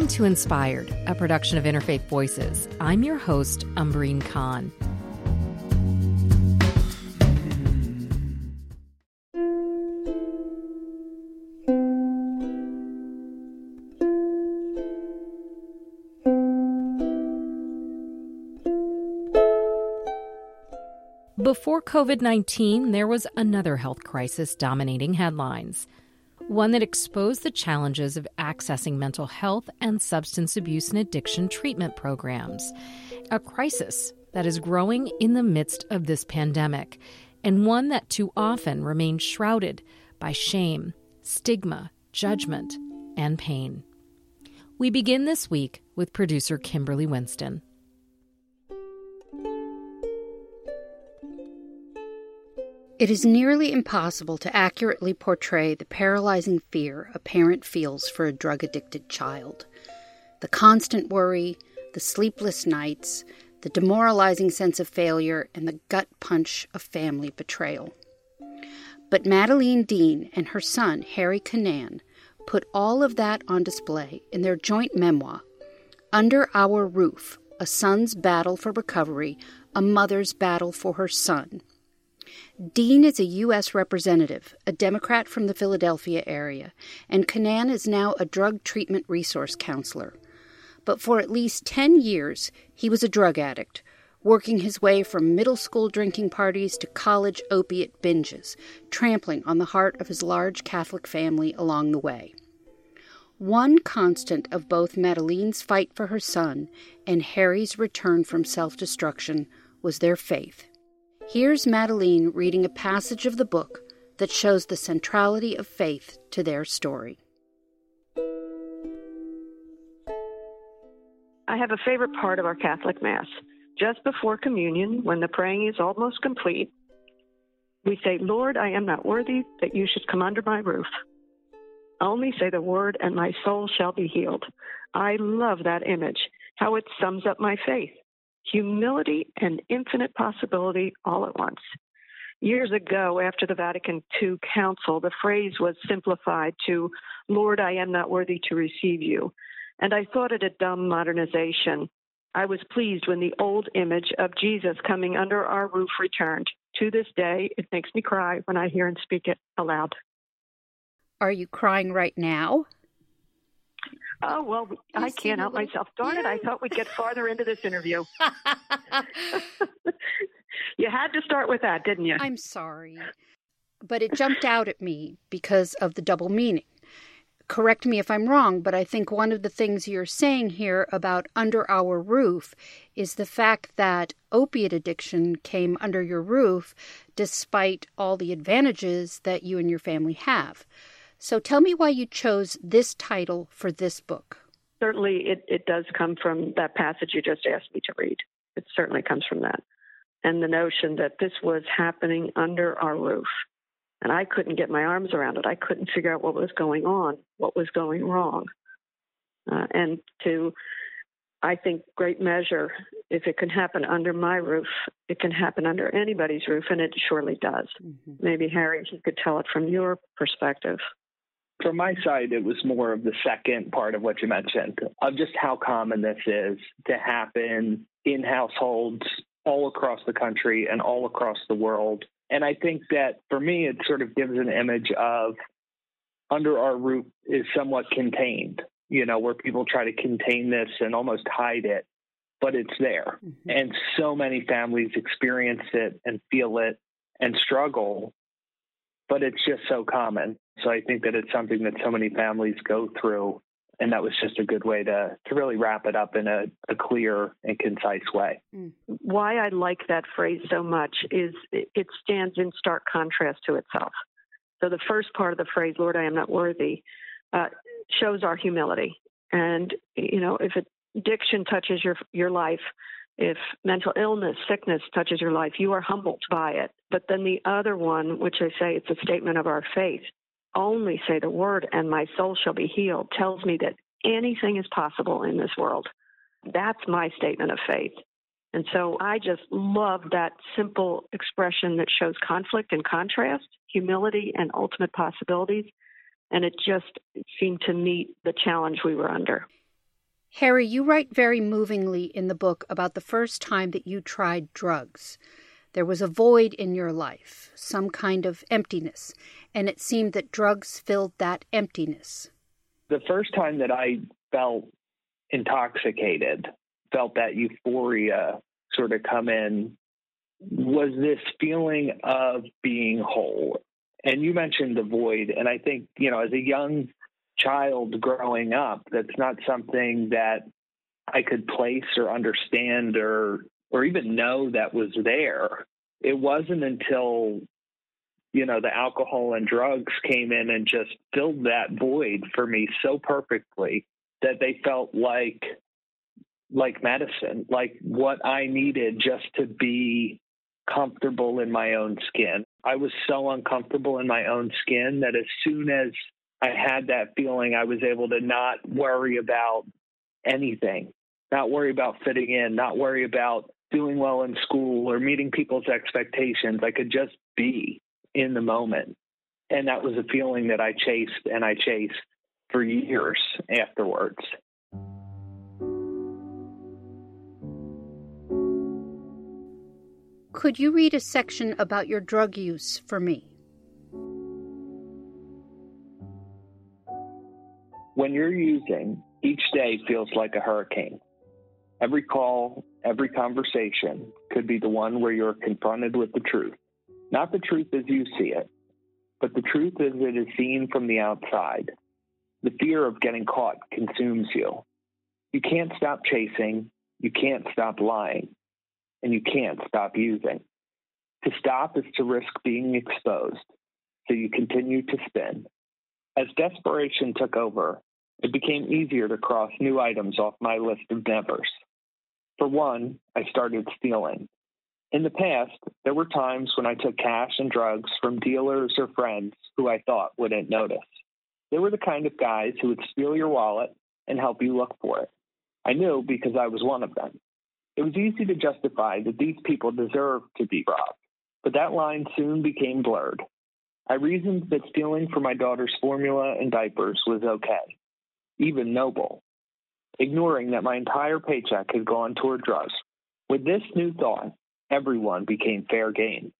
Welcome to Inspired, a production of Interfaith Voices. I'm your host, Amber Khan. Before COVID 19, there was another health crisis dominating headlines one that exposed the challenges of accessing mental health and substance abuse and addiction treatment programs. A crisis that is growing in the midst of this pandemic, and one that too often remains shrouded by shame, stigma, judgment, and pain. We begin this week with producer Kimberly Winston. It is nearly impossible to accurately portray the paralyzing fear a parent feels for a drug addicted child. The constant worry, the sleepless nights, the demoralizing sense of failure, and the gut punch of family betrayal. But Madeleine Dean and her son, Harry Cunnane, put all of that on display in their joint memoir, Under Our Roof A Son's Battle for Recovery, a Mother's Battle for Her Son Dean is a U.S. representative, a Democrat from the Philadelphia area, and Cunnane is now a drug treatment resource counselor. But for at least 10 years, he was a drug addict, working his way from middle school drinking parties to college opiate binges, trampling on the heart of his large Catholic family along the way. One constant of both Madeleine's fight for her son and Harry's return from self destruction was their faith. Here's Madeleine reading a passage of the book that shows the centrality of faith to their story. I have a favorite part of our Catholic Mass. Just before communion, when the praying is almost complete, we say, Lord, I am not worthy that you should come under my roof. Only say the word, and my soul shall be healed. I love that image, how it sums up my faith humility and infinite possibility all at once. Years ago, after the Vatican II Council, the phrase was simplified to, Lord, I am not worthy to receive you. And I thought it a dumb modernization. I was pleased when the old image of Jesus coming under our roof returned. To this day, it makes me cry when I hear and speak it aloud. Are you crying right now? Oh, well, you I can't help myself. Darn yeah. it, I thought we'd get farther into this interview. you had to start with that, didn't you? I'm sorry. But it jumped out at me because of the double meaning. Correct me if I'm wrong, but I think one of the things you're saying here about under our roof is the fact that opiate addiction came under your roof despite all the advantages that you and your family have. So tell me why you chose this title for this book. Certainly, it, it does come from that passage you just asked me to read. It certainly comes from that. And the notion that this was happening under our roof. And I couldn't get my arms around it. I couldn't figure out what was going on, what was going wrong. Uh, and to, I think, great measure, if it can happen under my roof, it can happen under anybody's roof, and it surely does. Mm-hmm. Maybe, Harry, you could tell it from your perspective from my side, it was more of the second part of what you mentioned of just how common this is to happen in households all across the country and all across the world. And I think that for me, it sort of gives an image of under our roof is somewhat contained, you know, where people try to contain this and almost hide it, but it's there. Mm-hmm. And so many families experience it and feel it and struggle, but it's just so common. So I think that it's something that so many families go through. And that was just a good way to, to really wrap it up in a, a clear and concise way. Mm. Why I like that phrase so much is it stands in stark contrast to itself. So the first part of the phrase, Lord, I am not worthy, uh, shows our humility. And, you know, if addiction touches your, your life, if mental illness, sickness touches your life, you are humbled by it. But then the other one, which I say it's a statement of our faith, only say the word and my soul shall be healed tells me that anything is possible in this world. That's my statement of faith. And so I just love that simple expression that shows conflict and contrast, humility and ultimate possibilities. And it just seemed to meet the challenge we were under. Harry, you write very movingly in the book about the first time that you tried drugs. There was a void in your life, some kind of emptiness, and it seemed that drugs filled that emptiness. The first time that I felt intoxicated, felt that euphoria sort of come in, was this feeling of being whole. And you mentioned the void, and I think, you know, as a young child growing up, that's not something that I could place or understand or or even know that was there. It wasn't until you know the alcohol and drugs came in and just filled that void for me so perfectly that they felt like like medicine, like what I needed just to be comfortable in my own skin. I was so uncomfortable in my own skin that as soon as I had that feeling I was able to not worry about anything, not worry about fitting in, not worry about doing well in school or meeting people's expectations. I could just be in the moment. And that was a feeling that I chased and I chased for years afterwards. Could you read a section about your drug use for me? When you're using, each day feels like a hurricane. Every call, every conversation could be the one where you're confronted with the truth. Not the truth as you see it, but the truth as it is seen from the outside. The fear of getting caught consumes you. You can't stop chasing, you can't stop lying, and you can't stop using. To stop is to risk being exposed, so you continue to spin. As desperation took over, it became easier to cross new items off my list of nevers. For one, I started stealing. In the past, there were times when I took cash and drugs from dealers or friends who I thought wouldn't notice. They were the kind of guys who would steal your wallet and help you look for it. I knew because I was one of them. It was easy to justify that these people deserved to be robbed, but that line soon became blurred. I reasoned that stealing for my daughter's formula and diapers was okay even noble, ignoring that my entire paycheck had gone toward drugs. With this new thought, everyone became fair game.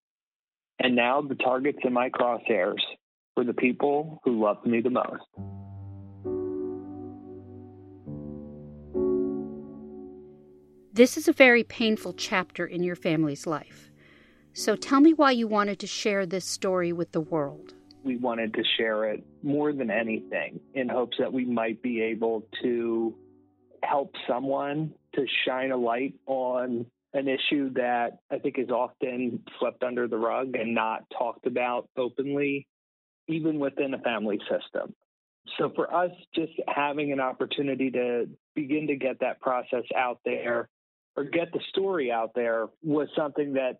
And now the targets in my crosshairs were the people who loved me the most. This is a very painful chapter in your family's life. So tell me why you wanted to share this story with the world we wanted to share it more than anything in hopes that we might be able to help someone to shine a light on an issue that I think is often swept under the rug and not talked about openly, even within a family system. So for us, just having an opportunity to begin to get that process out there or get the story out there was something that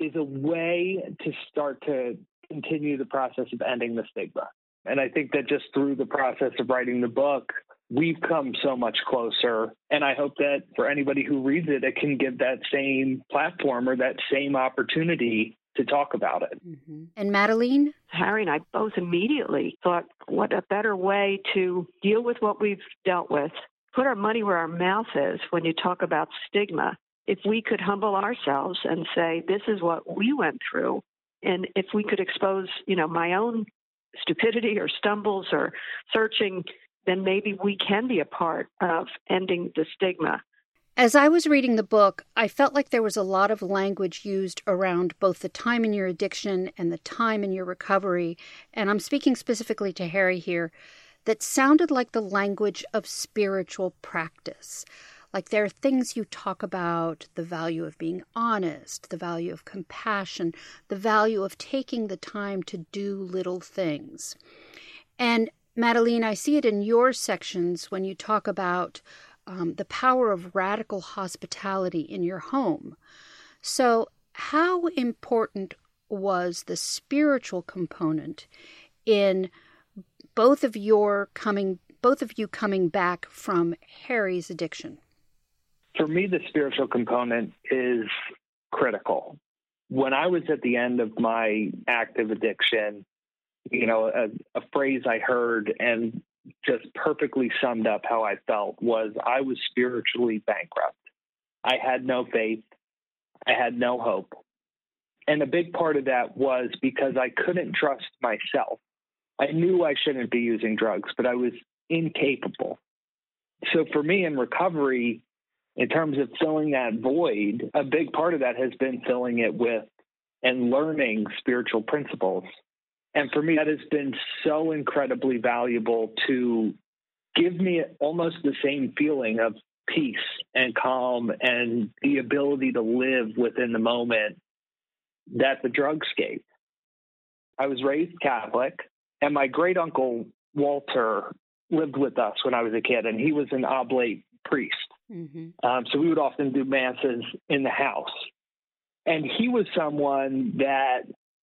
is a way to start to continue the process of ending the stigma. And I think that just through the process of writing the book, we've come so much closer. And I hope that for anybody who reads it, it can give that same platform or that same opportunity to talk about it. Mm-hmm. And Madeleine? Harry and I both immediately thought, what a better way to deal with what we've dealt with, put our money where our mouth is when you talk about stigma. If we could humble ourselves and say, this is what we went through, and if we could expose, you know, my own stupidity or stumbles or searching, then maybe we can be a part of ending the stigma. As I was reading the book, I felt like there was a lot of language used around both the time in your addiction and the time in your recovery, and I'm speaking specifically to Harry here, that sounded like the language of spiritual practice. Like there are things you talk about the value of being honest, the value of compassion, the value of taking the time to do little things. And Madeleine, I see it in your sections when you talk about um, the power of radical hospitality in your home. So, how important was the spiritual component in both of your coming both of you coming back from Harry's addiction? for me, the spiritual component is critical. When I was at the end of my active addiction, you know, a, a phrase I heard and just perfectly summed up how I felt was I was spiritually bankrupt. I had no faith. I had no hope. And a big part of that was because I couldn't trust myself. I knew I shouldn't be using drugs, but I was incapable. So for me in recovery, in terms of filling that void, a big part of that has been filling it with and learning spiritual principles. And for me, that has been so incredibly valuable to give me almost the same feeling of peace and calm and the ability to live within the moment that the drugs gave. I was raised Catholic, and my great uncle Walter lived with us when I was a kid, and he was an oblate priest. Mm-hmm. Um, so we would often do masses in the house. And he was someone that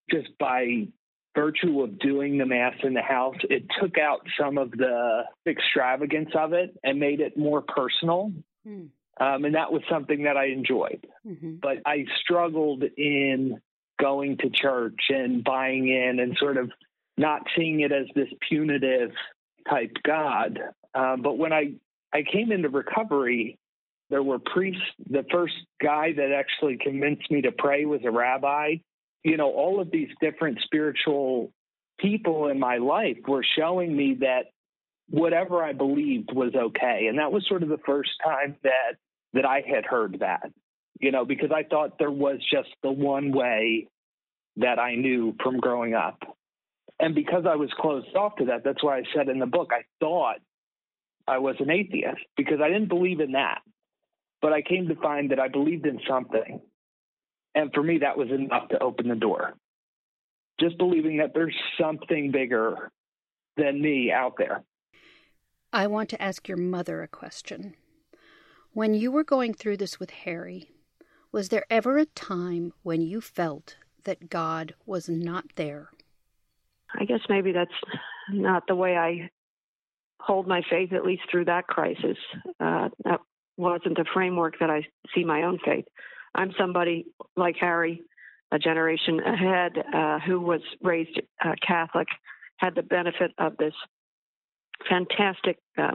just by virtue of doing the mass in the house, it took out some of the extravagance of it and made it more personal. Mm. Um, and that was something that I enjoyed. Mm-hmm. But I struggled in going to church and buying in and sort of not seeing it as this punitive type God. Um, but when I, I came into recovery, there were priests. The first guy that actually convinced me to pray was a rabbi. You know, all of these different spiritual people in my life were showing me that whatever I believed was okay. And that was sort of the first time that that I had heard that. You know, because I thought there was just the one way that I knew from growing up. And because I was closed off to that, that's why I said in the book I thought I was an atheist because I didn't believe in that. But I came to find that I believed in something. And for me, that was enough to open the door. Just believing that there's something bigger than me out there. I want to ask your mother a question. When you were going through this with Harry, was there ever a time when you felt that God was not there? I guess maybe that's not the way I hold my faith, at least through that crisis. Uh, that wasn't a framework that I see my own faith. I'm somebody like Harry, a generation ahead, uh, who was raised uh, Catholic, had the benefit of this fantastic uh,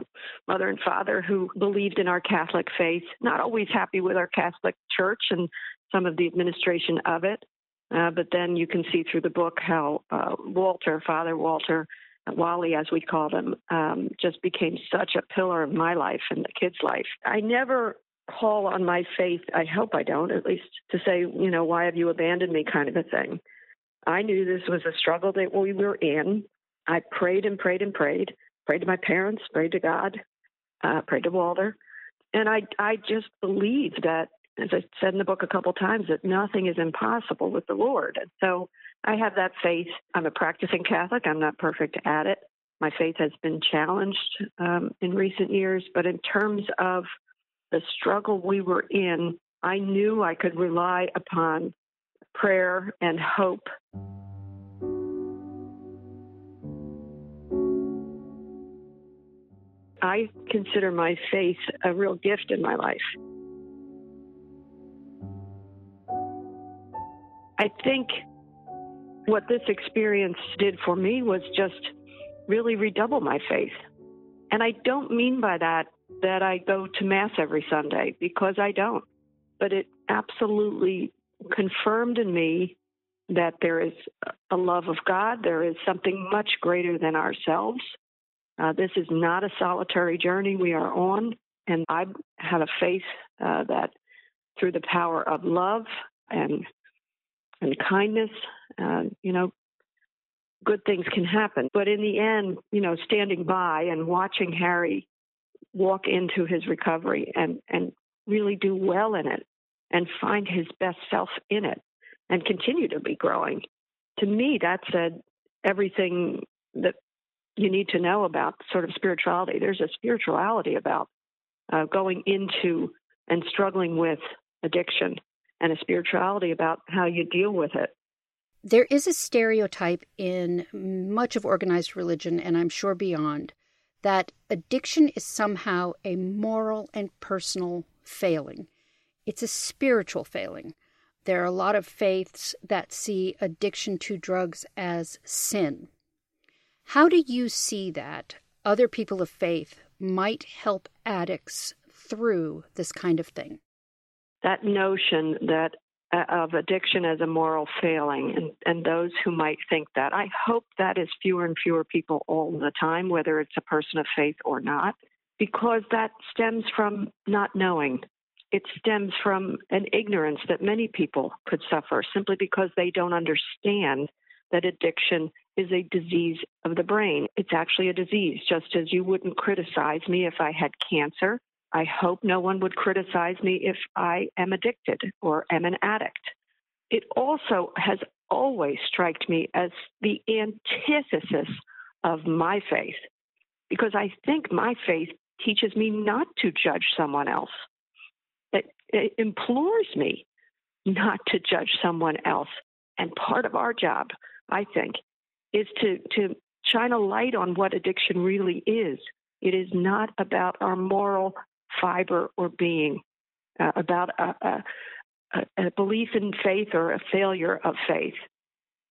mother and father who believed in our Catholic faith, not always happy with our Catholic church and some of the administration of it. Uh, but then you can see through the book how uh, Walter, Father Walter, Wally, as we called him, um, just became such a pillar of my life and the kids' life. I never call on my faith, I hope I don't, at least to say, you know, why have you abandoned me kind of a thing. I knew this was a struggle that we were in. I prayed and prayed and prayed, prayed to my parents, prayed to God, uh, prayed to Walter. And I, I just believed that, as I said in the book a couple times, that nothing is impossible with the Lord. And so I have that faith. I'm a practicing Catholic. I'm not perfect at it. My faith has been challenged um, in recent years, but in terms of the struggle we were in, I knew I could rely upon prayer and hope. I consider my faith a real gift in my life. I think what this experience did for me was just really redouble my faith. And I don't mean by that that I go to Mass every Sunday, because I don't. But it absolutely confirmed in me that there is a love of God, there is something much greater than ourselves. Uh, this is not a solitary journey we are on. And I have a faith uh, that through the power of love and and kindness, uh, you know, good things can happen. But in the end, you know, standing by and watching Harry walk into his recovery and, and really do well in it and find his best self in it and continue to be growing. To me, that said everything that you need to know about sort of spirituality. There's a spirituality about uh, going into and struggling with addiction and a spirituality about how you deal with it. There is a stereotype in much of organized religion, and I'm sure beyond, that addiction is somehow a moral and personal failing. It's a spiritual failing. There are a lot of faiths that see addiction to drugs as sin. How do you see that? other people of faith might help addicts through this kind of thing? That notion that Uh, of addiction as a moral failing and, and those who might think that. I hope that is fewer and fewer people all the time, whether it's a person of faith or not, because that stems from not knowing. It stems from an ignorance that many people could suffer simply because they don't understand that addiction is a disease of the brain. It's actually a disease, just as you wouldn't criticize me if I had cancer I hope no one would criticize me if I am addicted or am an addict. It also has always struck me as the antithesis of my faith because I think my faith teaches me not to judge someone else. It, it implores me not to judge someone else. And part of our job, I think, is to, to shine a light on what addiction really is. It is not about our moral fiber or being, uh, about a, a, a belief in faith or a failure of faith.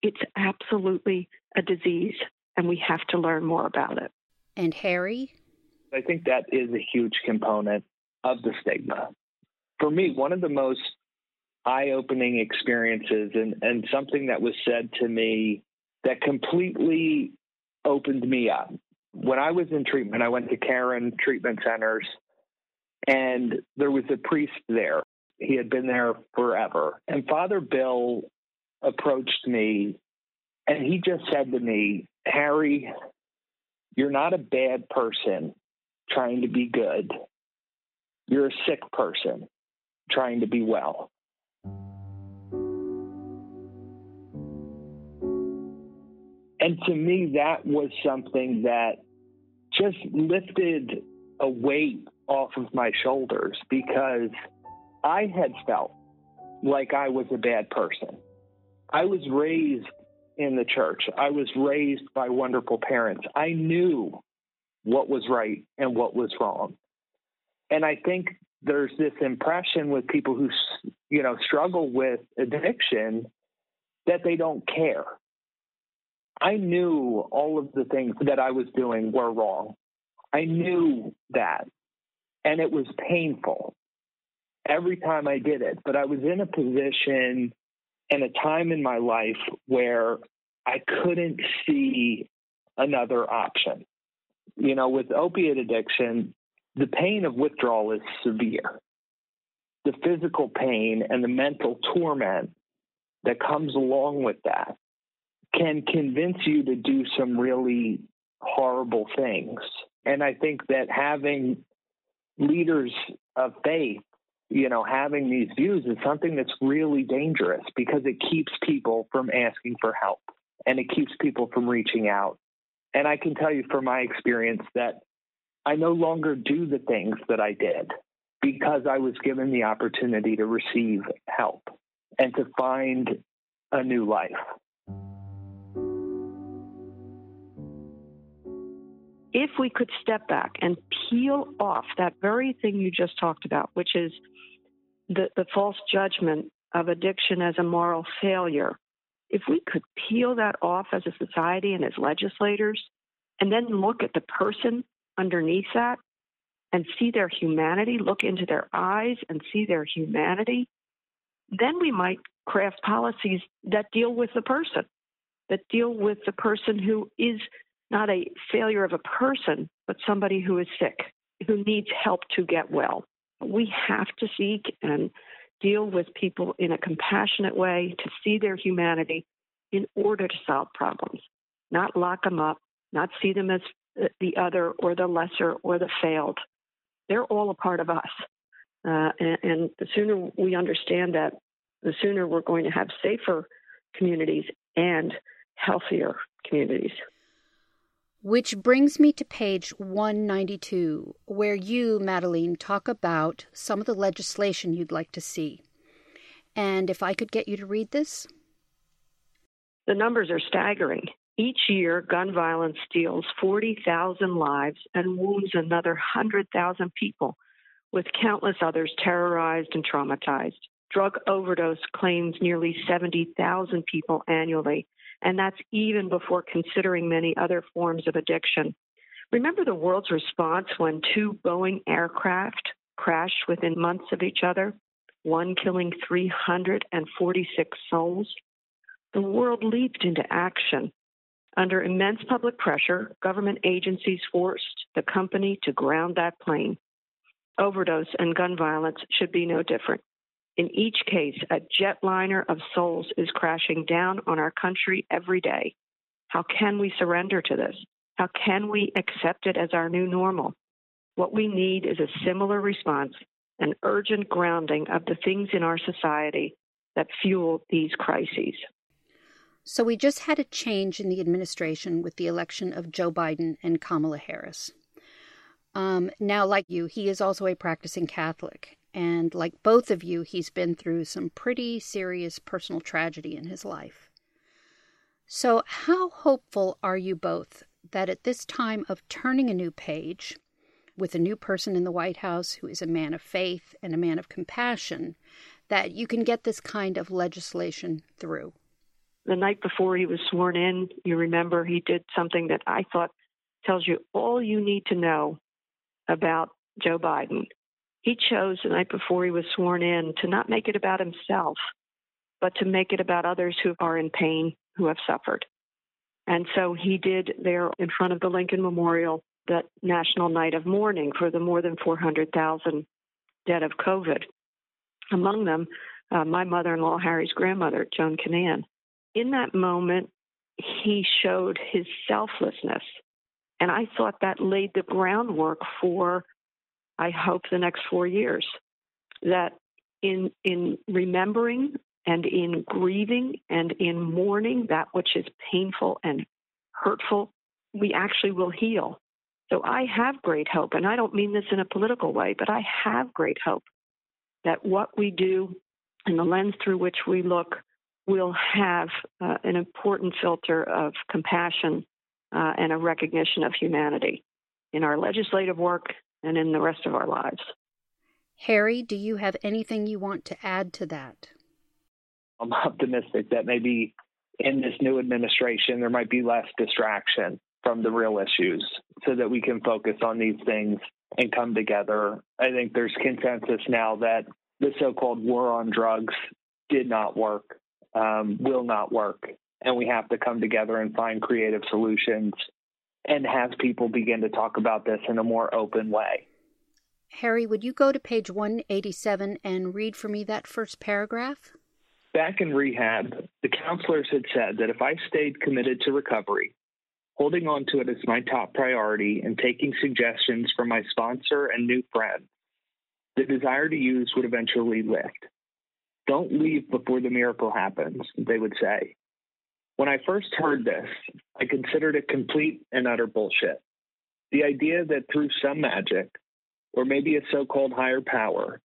It's absolutely a disease, and we have to learn more about it. And Harry? I think that is a huge component of the stigma. For me, one of the most eye opening experiences and, and something that was said to me that completely opened me up. When I was in treatment, I went to Caron treatment centers and there was a priest there. He had been there forever. And Father Bill approached me and he just said to me, Harry, you're not a bad person trying to be good. You're a sick person trying to be well. And to me, that was something that just lifted a weight off of my shoulders because I had felt like I was a bad person. I was raised in the church. I was raised by wonderful parents. I knew what was right and what was wrong. And I think there's this impression with people who, you know, struggle with addiction that they don't care. I knew all of the things that I was doing were wrong. I knew that and it was painful every time I did it. But I was in a position and a time in my life where I couldn't see another option. You know, with opiate addiction, the pain of withdrawal is severe. The physical pain and the mental torment that comes along with that can convince you to do some really horrible things. And I think that having leaders of faith, you know, having these views is something that's really dangerous because it keeps people from asking for help and it keeps people from reaching out. And I can tell you from my experience that I no longer do the things that I did because I was given the opportunity to receive help and to find a new life. If we could step back and peel off that very thing you just talked about, which is the, the false judgment of addiction as a moral failure, if we could peel that off as a society and as legislators, and then look at the person underneath that and see their humanity, look into their eyes and see their humanity, then we might craft policies that deal with the person, that deal with the person who is not a failure of a person, but somebody who is sick, who needs help to get well. We have to seek and deal with people in a compassionate way to see their humanity in order to solve problems, not lock them up, not see them as the other or the lesser or the failed. They're all a part of us. Uh, and, and the sooner we understand that, the sooner we're going to have safer communities and healthier communities. Which brings me to page 192, where you, Madeleine, talk about some of the legislation you'd like to see. And if I could get you to read this? The numbers are staggering. Each year, gun violence steals 40,000 lives and wounds another 100,000 people, with countless others terrorized and traumatized. Drug overdose claims nearly 70,000 people annually and that's even before considering many other forms of addiction. Remember the world's response when two Boeing aircraft crashed within months of each other, one killing 346 souls? The world leaped into action. Under immense public pressure, government agencies forced the company to ground that plane. Overdose and gun violence should be no different. In each case, a jetliner of souls is crashing down on our country every day. How can we surrender to this? How can we accept it as our new normal? What we need is a similar response, an urgent grounding of the things in our society that fuel these crises. So, we just had a change in the administration with the election of Joe Biden and Kamala Harris. Um, now, like you, he is also a practicing Catholic. And like both of you, he's been through some pretty serious personal tragedy in his life. So, how hopeful are you both that at this time of turning a new page, with a new person in the White House who is a man of faith and a man of compassion, that you can get this kind of legislation through? The night before he was sworn in, you remember he did something that I thought tells you all you need to know about Joe Biden. He chose the night before he was sworn in to not make it about himself, but to make it about others who are in pain, who have suffered. And so he did there in front of the Lincoln Memorial that national night of mourning for the more than 400,000 dead of COVID. Among them, uh, my mother in law, Harry's grandmother, Joan Cunnane. In that moment, he showed his selflessness and I thought that laid the groundwork for, I hope, the next four years. That in in remembering and in grieving and in mourning that which is painful and hurtful, we actually will heal. So I have great hope, and I don't mean this in a political way, but I have great hope that what we do and the lens through which we look will have uh, an important filter of compassion uh, and a recognition of humanity in our legislative work and in the rest of our lives. Harry, do you have anything you want to add to that? I'm optimistic that maybe in this new administration there might be less distraction from the real issues so that we can focus on these things and come together. I think there's consensus now that the so called war on drugs did not work, um, will not work, and we have to come together and find creative solutions and have people begin to talk about this in a more open way. Harry, would you go to page 187 and read for me that first paragraph? Back in rehab, the counselors had said that if I stayed committed to recovery, holding on to it as my top priority and taking suggestions from my sponsor and new friend, the desire to use would eventually lift. Don't leave before the miracle happens, they would say. When I first heard this, I considered it complete and utter bullshit. The idea that through some magic, or maybe a so called higher power,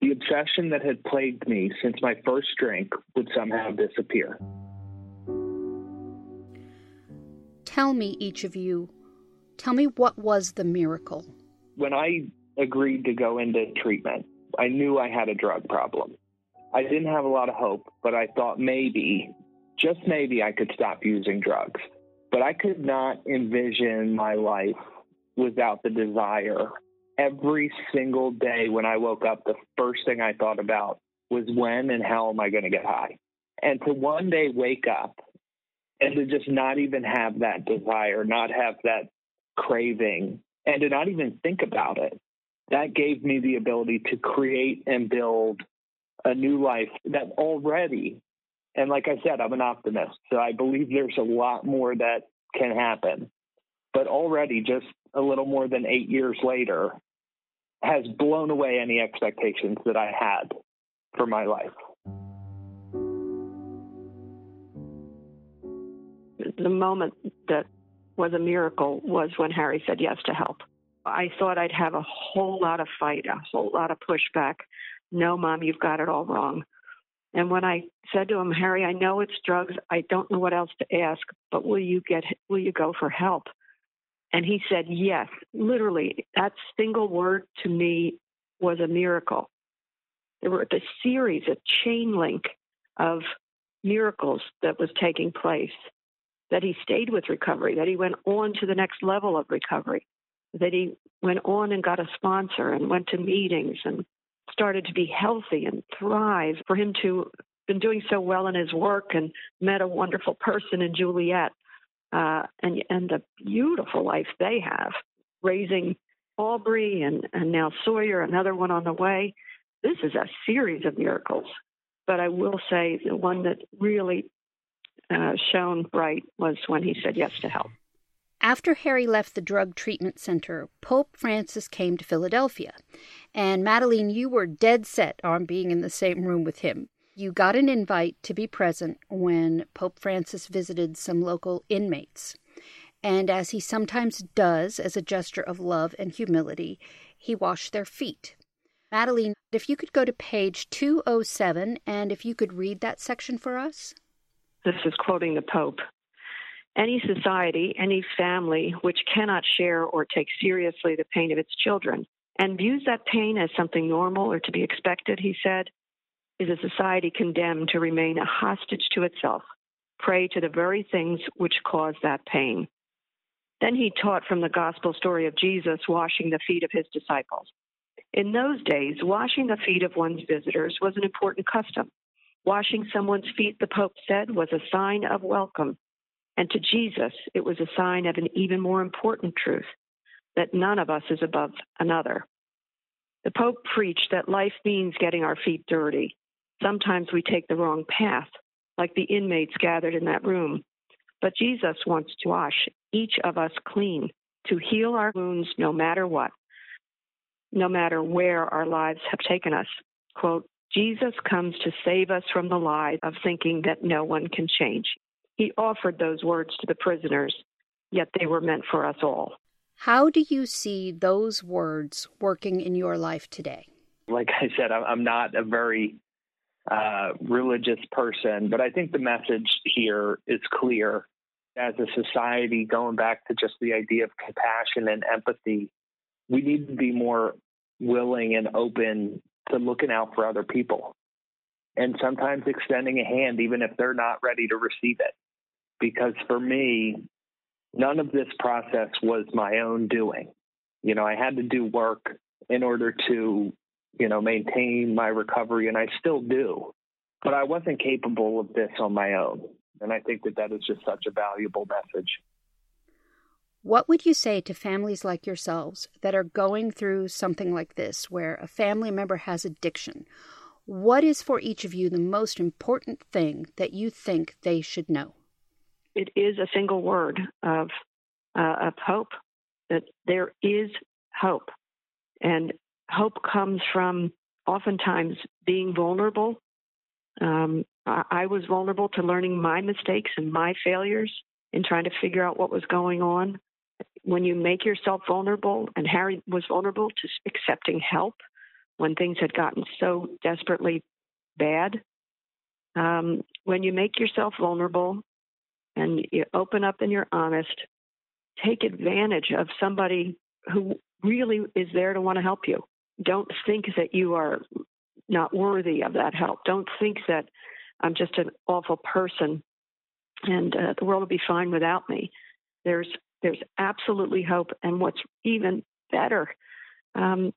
the obsession that had plagued me since my first drink would somehow disappear. Tell me, each of you, tell me what was the miracle? When I agreed to go into treatment, I knew I had a drug problem. I didn't have a lot of hope, but I thought maybe just maybe I could stop using drugs. But I could not envision my life without the desire. Every single day when I woke up, the first thing I thought about was when and how am I going to get high? And to one day wake up and to just not even have that desire, not have that craving, and to not even think about it, that gave me the ability to create and build a new life that already and like I said, I'm an optimist. So I believe there's a lot more that can happen. But already, just a little more than eight years later, has blown away any expectations that I had for my life. The moment that was a miracle was when Harry said yes to help. I thought I'd have a whole lot of fight, a whole lot of pushback. No, mom, you've got it all wrong. And when I said to him, Harry, I know it's drugs. I don't know what else to ask, but will you get will you go for help? And he said, yes. Literally, that single word to me was a miracle. There were a series, a chain link of miracles that was taking place. that he stayed with recovery, that he went on to the next level of recovery, that he went on and got a sponsor and went to meetings and started to be healthy and thrive. For him to been doing so well in his work and met a wonderful person in Juliet, uh, and and the beautiful life they have, raising Aubrey and and now Sawyer, another one on the way. This is a series of miracles. But I will say the one that really uh, shone bright was when he said yes to help. After Harry left the drug treatment center, Pope Francis came to Philadelphia. And Madeleine, you were dead set on being in the same room with him. You got an invite to be present when Pope Francis visited some local inmates. And as he sometimes does as a gesture of love and humility, he washed their feet. Madeleine, if you could go to page 207 and if you could read that section for us. This is quoting the Pope. Any society, any family which cannot share or take seriously the pain of its children and views that pain as something normal or to be expected, he said, is a society condemned to remain a hostage to itself, prey to the very things which cause that pain. Then he taught from the gospel story of Jesus washing the feet of his disciples. In those days, washing the feet of one's visitors was an important custom. Washing someone's feet, the Pope said, was a sign of welcome. And to Jesus, it was a sign of an even more important truth that none of us is above another. The Pope preached that life means getting our feet dirty. Sometimes we take the wrong path, like the inmates gathered in that room. But Jesus wants to wash each of us clean, to heal our wounds no matter what, no matter where our lives have taken us. Quote, Jesus comes to save us from the lie of thinking that no one can change. He offered those words to the prisoners, yet they were meant for us all. How do you see those words working in your life today? Like I said, I'm not a very uh, religious person, but I think the message here is clear. As a society, going back to just the idea of compassion and empathy, we need to be more willing and open to looking out for other people and sometimes extending a hand even if they're not ready to receive it. Because for me, none of this process was my own doing. You know, I had to do work in order to, you know, maintain my recovery, and I still do. But I wasn't capable of this on my own. And I think that that is just such a valuable message. What would you say to families like yourselves that are going through something like this, where a family member has addiction? What is for each of you the most important thing that you think they should know? It is a single word of, uh, of hope, that there is hope. And hope comes from oftentimes being vulnerable. Um, I was vulnerable to learning my mistakes and my failures in trying to figure out what was going on when you make yourself vulnerable, and Harry was vulnerable to accepting help when things had gotten so desperately bad. Um, when you make yourself vulnerable and you open up and you're honest, take advantage of somebody who really is there to want to help you. Don't think that you are not worthy of that help. Don't think that I'm just an awful person and uh, the world will be fine without me. There's there's absolutely hope. And what's even better, um,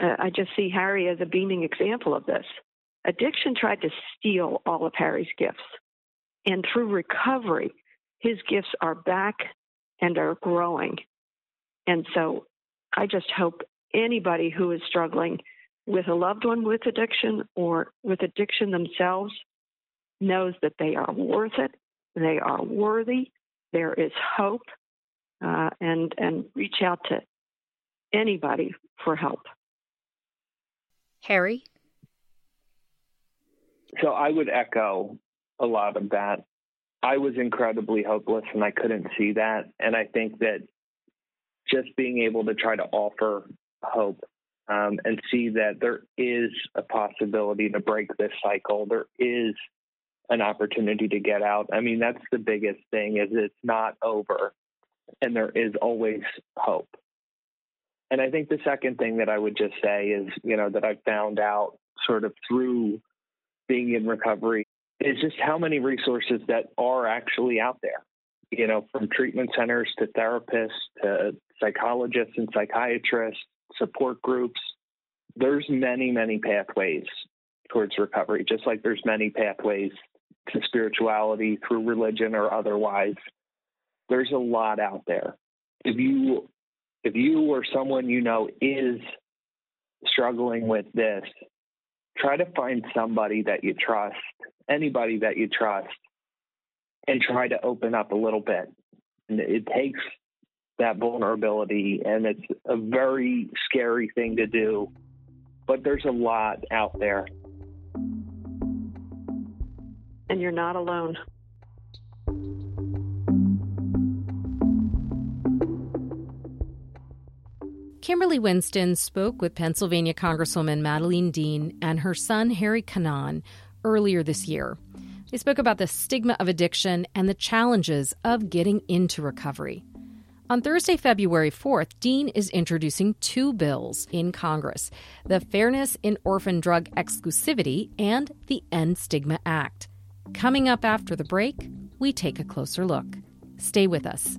uh, I just see Harry as a beaming example of this. Addiction tried to steal all of Harry's gifts. And through recovery, his gifts are back and are growing. And so I just hope anybody who is struggling with a loved one with addiction or with addiction themselves knows that they are worth it, they are worthy, there is hope, uh, and and reach out to anybody for help. Harry. So I would echo a lot of that. I was incredibly hopeless and I couldn't see that. And I think that just being able to try to offer hope um, and see that there is a possibility to break this cycle, there is an opportunity to get out. I mean, that's the biggest thing is it's not over and there is always hope. And I think the second thing that I would just say is, you know, that I found out sort of through being in recovery is just how many resources that are actually out there. You know, from treatment centers to therapists to psychologists and psychiatrists, support groups. There's many, many pathways towards recovery, just like there's many pathways to spirituality through religion or otherwise. There's a lot out there. If you if you or someone you know is struggling with this, try to find somebody that you trust, anybody that you trust, and try to open up a little bit. And it takes that vulnerability, and it's a very scary thing to do, but there's a lot out there. And you're not alone. Kimberly Winston spoke with Pennsylvania Congresswoman Madeleine Dean and her son Harry Cunnane earlier this year. They spoke about the stigma of addiction and the challenges of getting into recovery. On Thursday, February 4th, Dean is introducing two bills in Congress the Fairness in Orphan Drug Exclusivity and the End Stigma Act. Coming up after the break, we take a closer look. Stay with us.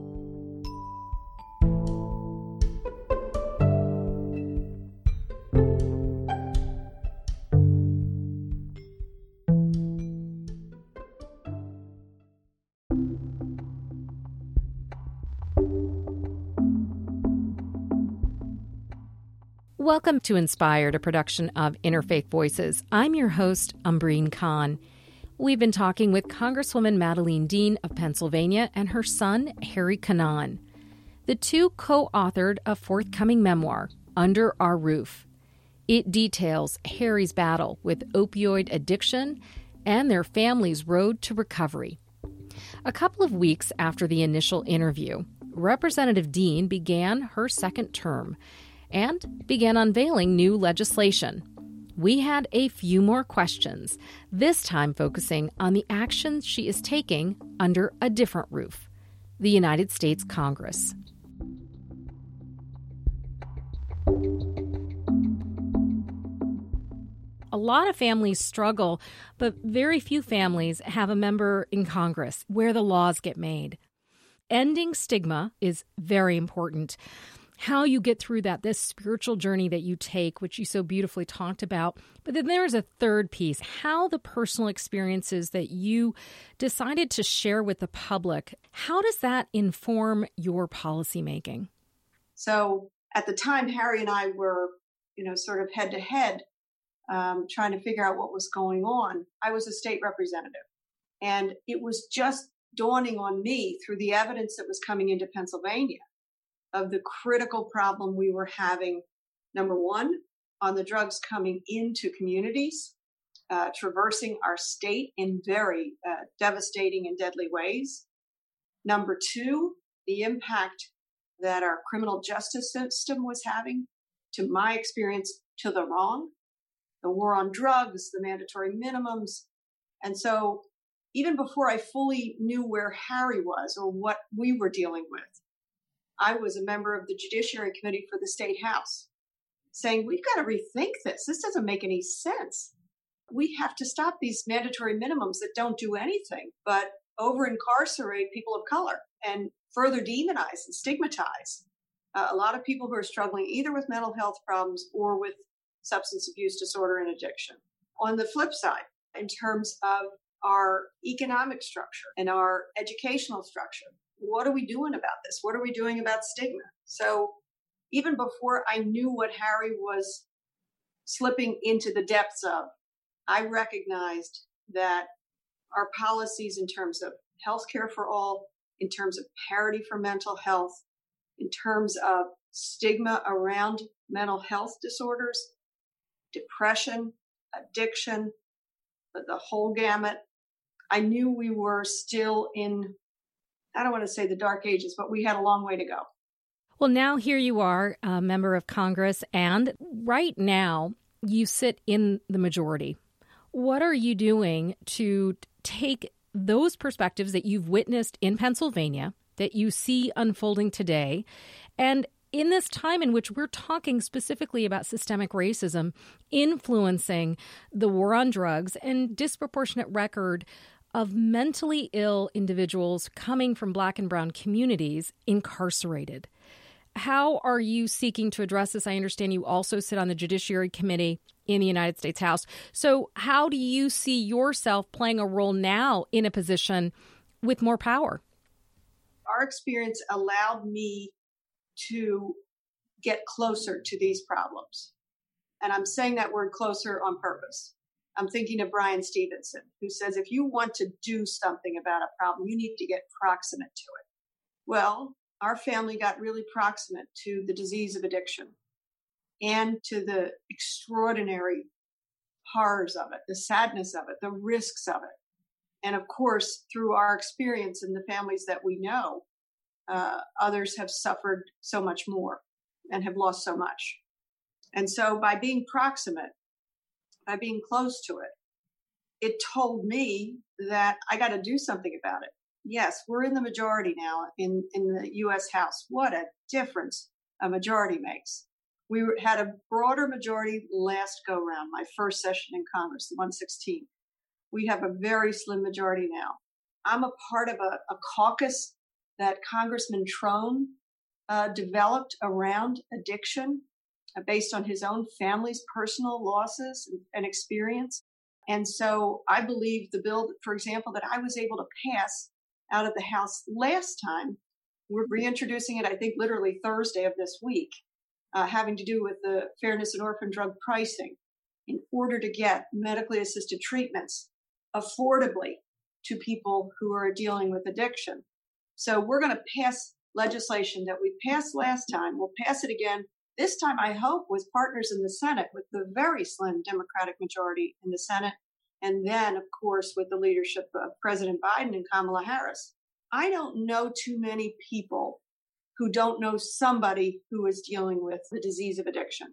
Welcome to Inspired, a production of Interfaith Voices. I'm your host, Amber Khan. We've been talking with Congresswoman Madeleine Dean of Pennsylvania and her son, Harry Cunnane. The two co authored a forthcoming memoir, Under Our Roof. It details Harry's battle with opioid addiction and their family's road to recovery. A couple of weeks after the initial interview, Representative Dean began her second term and began unveiling new legislation. We had a few more questions, this time focusing on the actions she is taking under a different roof the United States Congress. A lot of families struggle, but very few families have a member in Congress where the laws get made. Ending stigma is very important how you get through that, this spiritual journey that you take, which you so beautifully talked about. But then there's a third piece how the personal experiences that you decided to share with the public, how does that inform your policymaking? So at the time, Harry and I were, you know, sort of head to head trying to figure out what was going on. I was a state representative. And it was just dawning on me through the evidence that was coming into Pennsylvania of the critical problem we were having. Number one, on the drugs coming into communities, uh, traversing our state in very uh, devastating and deadly ways. Number two, the impact that our criminal justice system was having, to my experience, to the wrong, the war on drugs, the mandatory minimums. And so, even before I fully knew where Harry was or what we were dealing with, I was a member of the Judiciary Committee for the State House saying, we've got to rethink this. This doesn't make any sense. We have to stop these mandatory minimums that don't do anything but over incarcerate people of color and further demonize and stigmatize uh, a lot of people who are struggling either with mental health problems or with substance abuse disorder and addiction. On the flip side, in terms of our economic structure and our educational structure, what are we doing about this? What are we doing about stigma? So even before I knew what Harry was slipping into the depths of, I recognized that our policies in terms of healthcare for all, in terms of parity for mental health, in terms of stigma around mental health disorders, depression, addiction, the whole gamut. I knew we were still in, I don't want to say the dark ages, but we had a long way to go. Well, now here you are, a member of Congress, and right now you sit in the majority. What are you doing to take those perspectives that you've witnessed in Pennsylvania, that you see unfolding today, and in this time in which we're talking specifically about systemic racism influencing the war on drugs and disproportionate record of mentally ill individuals coming from black and brown communities incarcerated. How are you seeking to address this? I understand you also sit on the Judiciary Committee in the United States House. So, how do you see yourself playing a role now in a position with more power? Our experience allowed me to get closer to these problems. And I'm saying that word closer on purpose. I'm thinking of Bryan Stevenson, who says if you want to do something about a problem, you need to get proximate to it. Well, our family got really proximate to the disease of addiction and to the extraordinary horrors of it, the sadness of it, the risks of it. And of course, through our experience in the families that we know, uh, others have suffered so much more and have lost so much. And so by being proximate, by being close to it, it told me that I got to do something about it yes, we're in the majority now in, in the U.S. House. What a difference a majority makes. We had a broader majority last go round, my first session in Congress, the 116. We have a very slim majority now. I'm a part of a, a caucus that Congressman Trone uh, developed around addiction based on his own family's personal losses and, and experience. And so I believe the bill, for example, that I was able to pass out of the House last time. We're reintroducing it, I think, literally Thursday of this week, uh, having to do with the fairness in orphan drug pricing in order to get medically assisted treatments affordably to people who are dealing with addiction. So we're going to pass legislation that we passed last time. We'll pass it again. This time, I hope, with partners in the Senate, with the very slim Democratic majority in the Senate and then, of course, with the leadership of President Biden and Kamala Harris. I don't know too many people who don't know somebody who is dealing with the disease of addiction.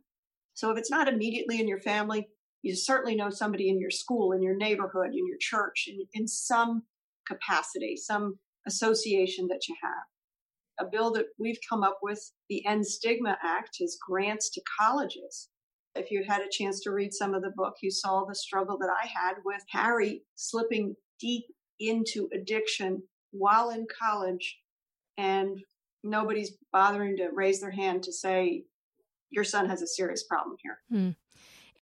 So if it's not immediately in your family, you certainly know somebody in your school, in your neighborhood, in your church, in, in some capacity, some association that you have. A bill that we've come up with, the End Stigma Act, is grants to colleges if you had a chance to read some of the book, you saw the struggle that I had with Harry slipping deep into addiction while in college and nobody's bothering to raise their hand to say your son has a serious problem here. Hmm.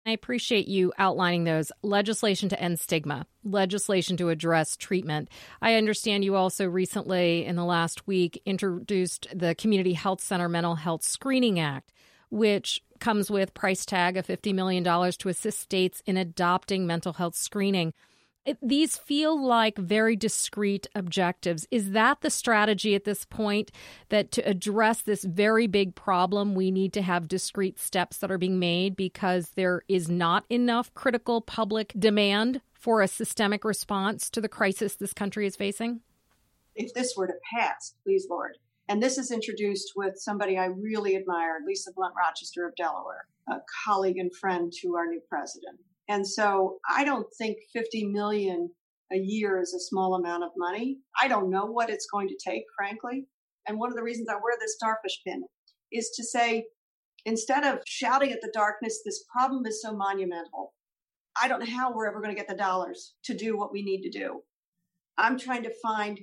I appreciate you outlining those legislation to end stigma, legislation to address treatment. I understand you also recently, in the last week, introduced the Community Health Center Mental Health Screening Act, which comes with price tag of $50 million to assist states in adopting mental health screening. It, these feel like very discrete objectives. Is that the strategy at this point that to address this very big problem, we need to have discrete steps that are being made because there is not enough critical public demand for a systemic response to the crisis this country is facing? If this were to pass, please, Lord, and this is introduced with somebody I really admire, Lisa Blunt Rochester of Delaware, a colleague and friend to our new president. And so I don't think 50 million a year is a small amount of money. I don't know what it's going to take, frankly. and one of the reasons I wear this starfish pin is to say, instead of shouting at the darkness, this problem is so monumental. I don't know how we're ever going to get the dollars to do what we need to do. I'm trying to find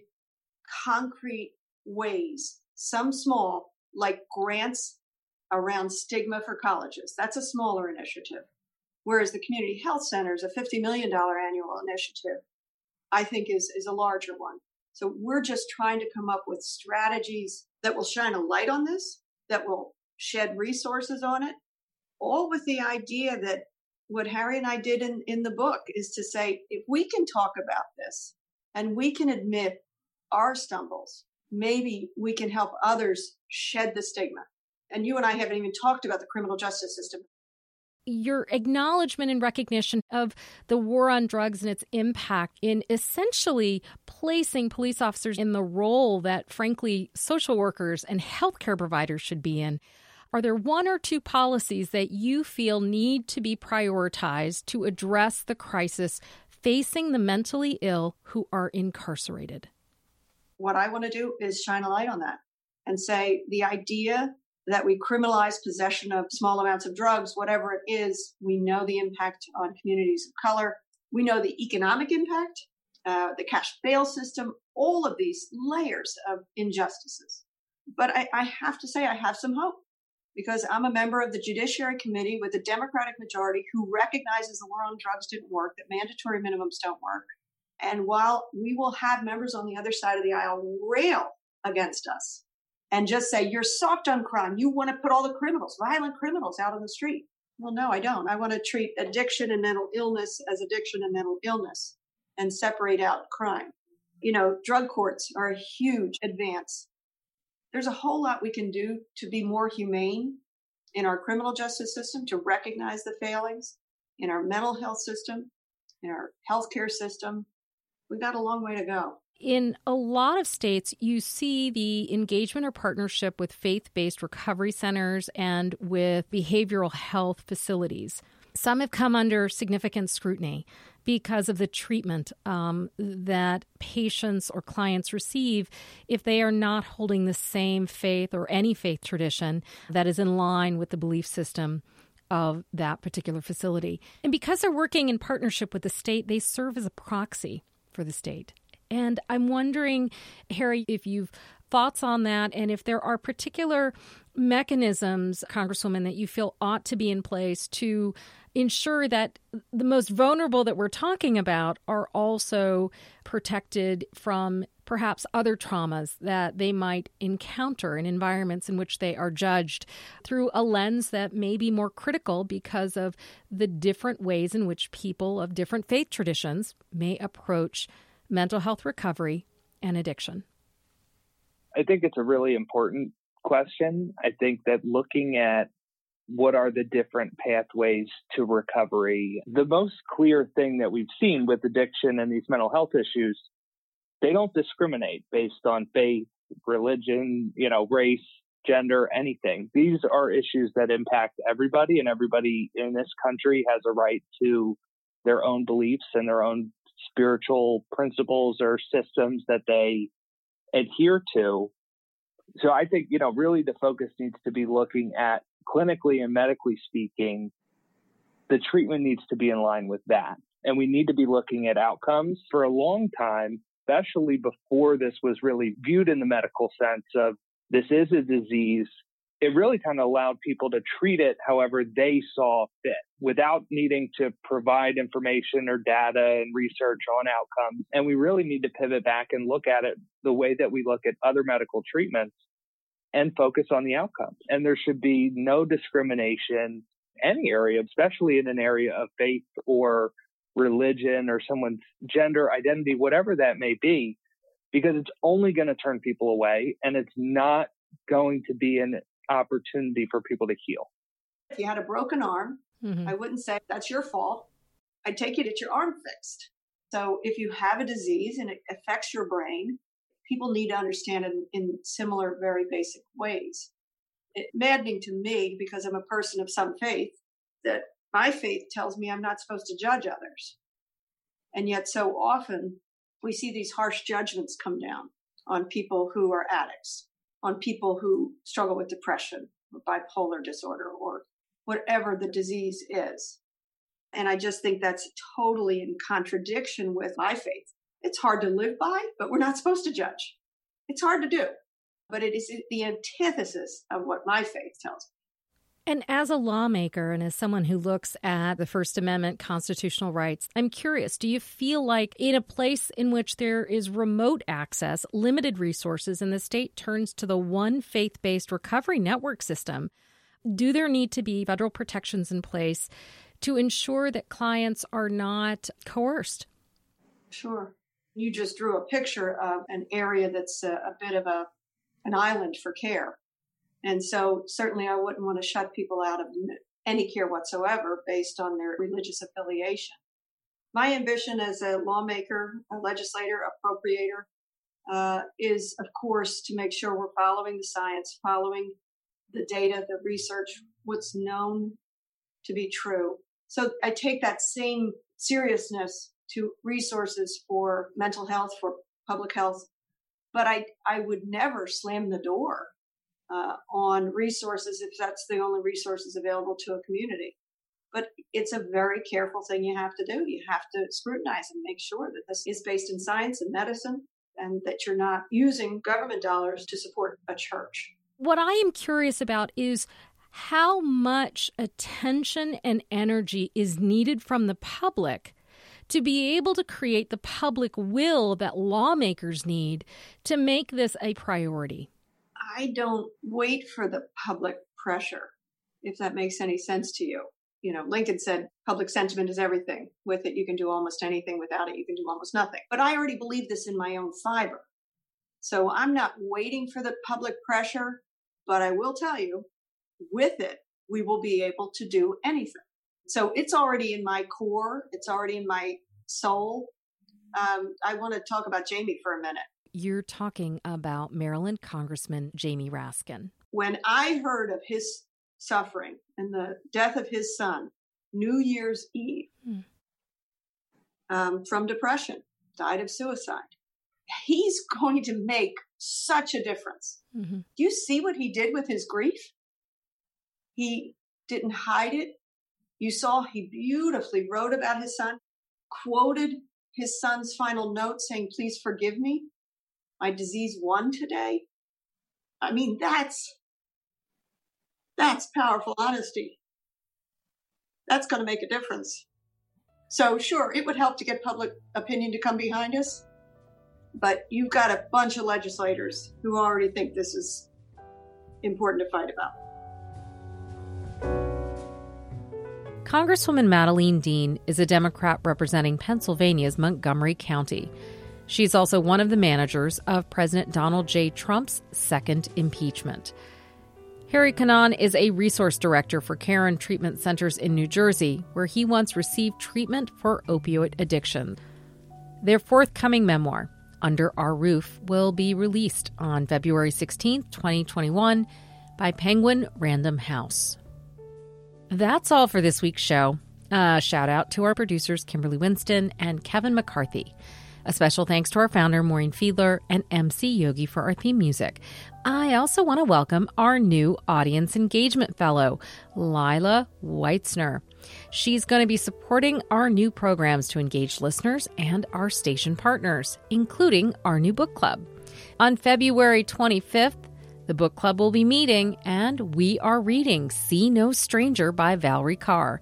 concrete ways, some small, like grants around stigma for colleges. That's a smaller initiative. Whereas the community health center is a $50 million annual initiative, I think is, is a larger one. So we're just trying to come up with strategies that will shine a light on this, that will shed resources on it, all with the idea that what Harry and I did in, in the book is to say, if we can talk about this and we can admit our stumbles, maybe we can help others shed the stigma. And you and I haven't even talked about the criminal justice system. Your acknowledgement and recognition of the war on drugs and its impact in essentially placing police officers in the role that, frankly, social workers and healthcare providers should be in. Are there one or two policies that you feel need to be prioritized to address the crisis facing the mentally ill who are incarcerated? What I want to do is shine a light on that and say the idea that we criminalize possession of small amounts of drugs, whatever it is, we know the impact on communities of color. We know the economic impact, uh, the cash bail system, all of these layers of injustices. But I, I have to say, I have some hope because I'm a member of the Judiciary Committee with a Democratic majority who recognizes the war on drugs didn't work, that mandatory minimums don't work. And while we will have members on the other side of the aisle rail against us and just say, you're soft on crime, you want to put all the criminals, violent criminals out on the street. Well, no, I don't. I want to treat addiction and mental illness as addiction and mental illness and separate out crime. You know, drug courts are a huge advance there's a whole lot we can do to be more humane in our criminal justice system, to recognize the failings in our mental health system, in our healthcare system. We've got a long way to go. In a lot of states, you see the engagement or partnership with faith based recovery centers and with behavioral health facilities. Some have come under significant scrutiny because of the treatment um, that patients or clients receive if they are not holding the same faith or any faith tradition that is in line with the belief system of that particular facility. And because they're working in partnership with the state, they serve as a proxy for the state. And I'm wondering, Harry, if you've thoughts on that and if there are particular mechanisms, Congresswoman, that you feel ought to be in place to ensure that the most vulnerable that we're talking about are also protected from perhaps other traumas that they might encounter in environments in which they are judged through a lens that may be more critical because of the different ways in which people of different faith traditions may approach mental health recovery and addiction. I think it's a really important question. I think that looking at what are the different pathways to recovery? The most clear thing that we've seen with addiction and these mental health issues, they don't discriminate based on faith, religion, you know, race, gender, anything. These are issues that impact everybody and everybody in this country has a right to their own beliefs and their own spiritual principles or systems that they adhere to. So I think, you know, really the focus needs to be looking at clinically and medically speaking, the treatment needs to be in line with that. And we need to be looking at outcomes for a long time, especially before this was really viewed in the medical sense of this is a disease. It really kind of allowed people to treat it however they saw fit without needing to provide information or data and research on outcomes. And we really need to pivot back and look at it the way that we look at other medical treatments and focus on the outcomes. And there should be no discrimination any area, especially in an area of faith or religion or someone's gender identity, whatever that may be, because it's only going to turn people away and it's not going to be an opportunity for people to heal. If you had a broken arm, mm-hmm. I wouldn't say that's your fault. I'd take you to get your arm fixed. So if you have a disease and it affects your brain, people need to understand in, in similar, very basic ways. It's maddening to me because I'm a person of some faith that my faith tells me I'm not supposed to judge others. And yet, so often we see these harsh judgments come down on people who are addicts on people who struggle with depression or bipolar disorder or whatever the disease is. And I just think that's totally in contradiction with my faith. It's hard to live by, but we're not supposed to judge. It's hard to do, but it is the antithesis of what my faith tells me. And as a lawmaker and as someone who looks at the First Amendment constitutional rights, I'm curious do you feel like in a place in which there is remote access, limited resources, and the state turns to the one faith based recovery network system, do there need to be federal protections in place to ensure that clients are not coerced? Sure. You just drew a picture of an area that's a, a bit of a an island for care and so certainly I wouldn't want to shut people out of any care whatsoever based on their religious affiliation. My ambition as a lawmaker, a legislator, appropriator, uh, is of course to make sure we're following the science, following the data, the research, what's known to be true. So I take that same seriousness to resources for mental health, for public health, but I, I would never slam the door uh, on resources if that's the only resources available to a community. But it's a very careful thing you have to do. You have to scrutinize and make sure that this is based in science and medicine and that you're not using government dollars to support a church. What I am curious about is how much attention and energy is needed from the public to be able to create the public will that lawmakers need to make this a priority. I don't wait for the public pressure, if that makes any sense to you. You know, Lincoln said public sentiment is everything. With it, you can do almost anything. Without it, you can do almost nothing. But I already believe this in my own fiber. So I'm not waiting for the public pressure, but I will tell you, with it, we will be able to do anything. So it's already in my core, it's already in my soul. Um, I want to talk about Jamie for a minute you're talking about Maryland Congressman Jamie Raskin. When I heard of his suffering and the death of his son, New Year's Eve, hmm. um, from depression, died of suicide, he's going to make such a difference. Mm-hmm. Do you see what he did with his grief? He didn't hide it. You saw he beautifully wrote about his son, quoted his son's final note saying, Please forgive me my disease won today. I mean, that's that's powerful honesty. That's going to make a difference. So, sure, it would help to get public opinion to come behind us, but you've got a bunch of legislators who already think this is important to fight about. Congresswoman Madeleine Dean is a Democrat representing Pennsylvania's Montgomery County. She's also one of the managers of President Donald J. Trump's second impeachment. Harry Cunnane is a resource director for Caron Treatment Centers in New Jersey, where he once received treatment for opioid addiction. Their forthcoming memoir, Under Our Roof, will be released on February 16, 2021, by Penguin Random House. That's all for this week's show. Uh, shout out to our producers, Kimberly Winston and Kevin McCarthy. A special thanks to our founder, Maureen Fiedler, and MC Yogi for our theme music. I also want to welcome our new Audience Engagement Fellow, Lila Weitzner. She's going to be supporting our new programs to engage listeners and our station partners, including our new book club. On February 25th, the book club will be meeting, and we are reading See No Stranger by Valarie Kaur.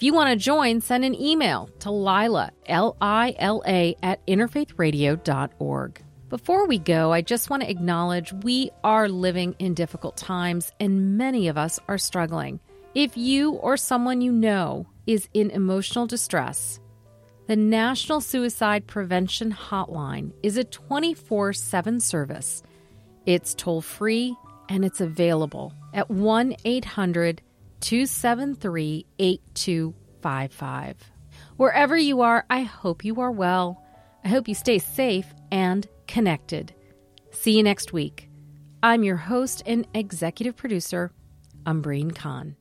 If you want to join, send an email to Lila, L I L A, at interfaithradio.org. Before we go, I just want to acknowledge we are living in difficult times and many of us are struggling. If you or someone you know is in emotional distress, the National Suicide Prevention Hotline is a 24 7 service. It's toll free and it's available at 1 800 273 8255. Wherever you are, I hope you are well. I hope you stay safe and connected. See you next week. I'm your host and executive producer, Amber Khan.